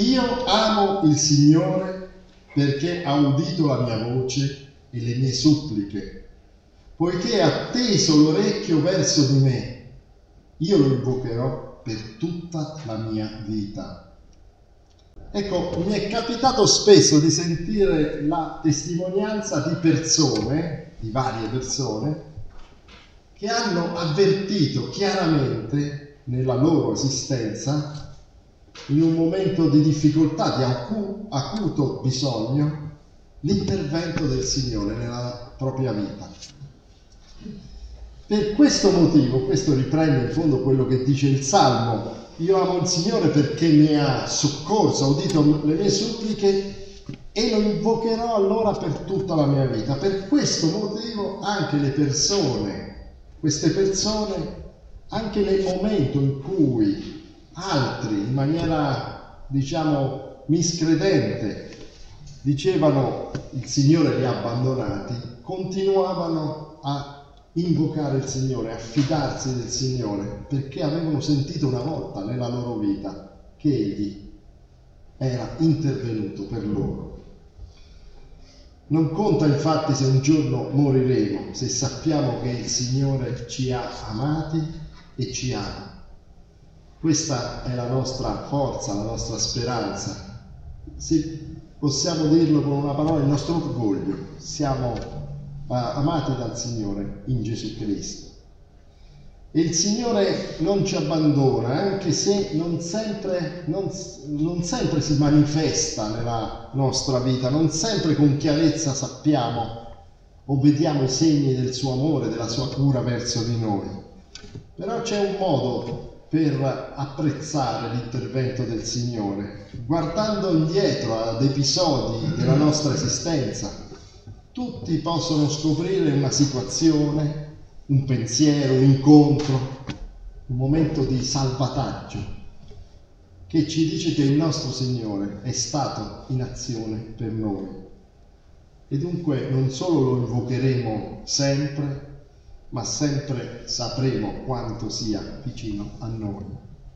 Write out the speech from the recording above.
io amo il Signore perché ha udito la mia voce e le mie suppliche, poiché ha atteso l'orecchio verso di me, io lo invocherò per tutta la mia vita. Ecco, mi è capitato spesso di sentire la testimonianza di persone, di varie persone, che hanno avvertito chiaramente nella loro esistenza, in un momento di difficoltà, di acu- acuto bisogno, l'intervento del Signore nella propria vita. Per questo motivo, questo riprende in fondo quello che dice il Salmo, io amo il Signore perché mi ha soccorso, ha udito le mie suppliche e lo invocherò allora per tutta la mia vita. Per questo motivo anche le persone, queste persone, anche nel momento in cui altri in maniera, diciamo, miscredente dicevano il Signore li ha abbandonati, continuavano a invocare il Signore, a fidarsi del Signore, perché avevano sentito una volta nella loro vita che Egli era intervenuto per loro. Non conta infatti se un giorno moriremo, se sappiamo che il Signore ci ha amati e ci ama. Questa è la nostra forza, la nostra speranza. Se possiamo dirlo con una parola, il nostro orgoglio. Siamo amati dal Signore in Gesù Cristo. E il Signore non ci abbandona, anche se non sempre, non, non sempre, si manifesta nella nostra vita, non sempre con chiarezza sappiamo o vediamo i segni del suo amore, della sua cura verso di noi. Però c'è un modo per apprezzare l'intervento del Signore, guardando indietro ad episodi della nostra esistenza, tutti possono scoprire una situazione, un pensiero, un incontro, un momento di salvataggio che ci dice che il nostro Signore è stato in azione per noi. E dunque non solo lo invocheremo sempre, ma sempre sapremo quanto sia vicino a noi.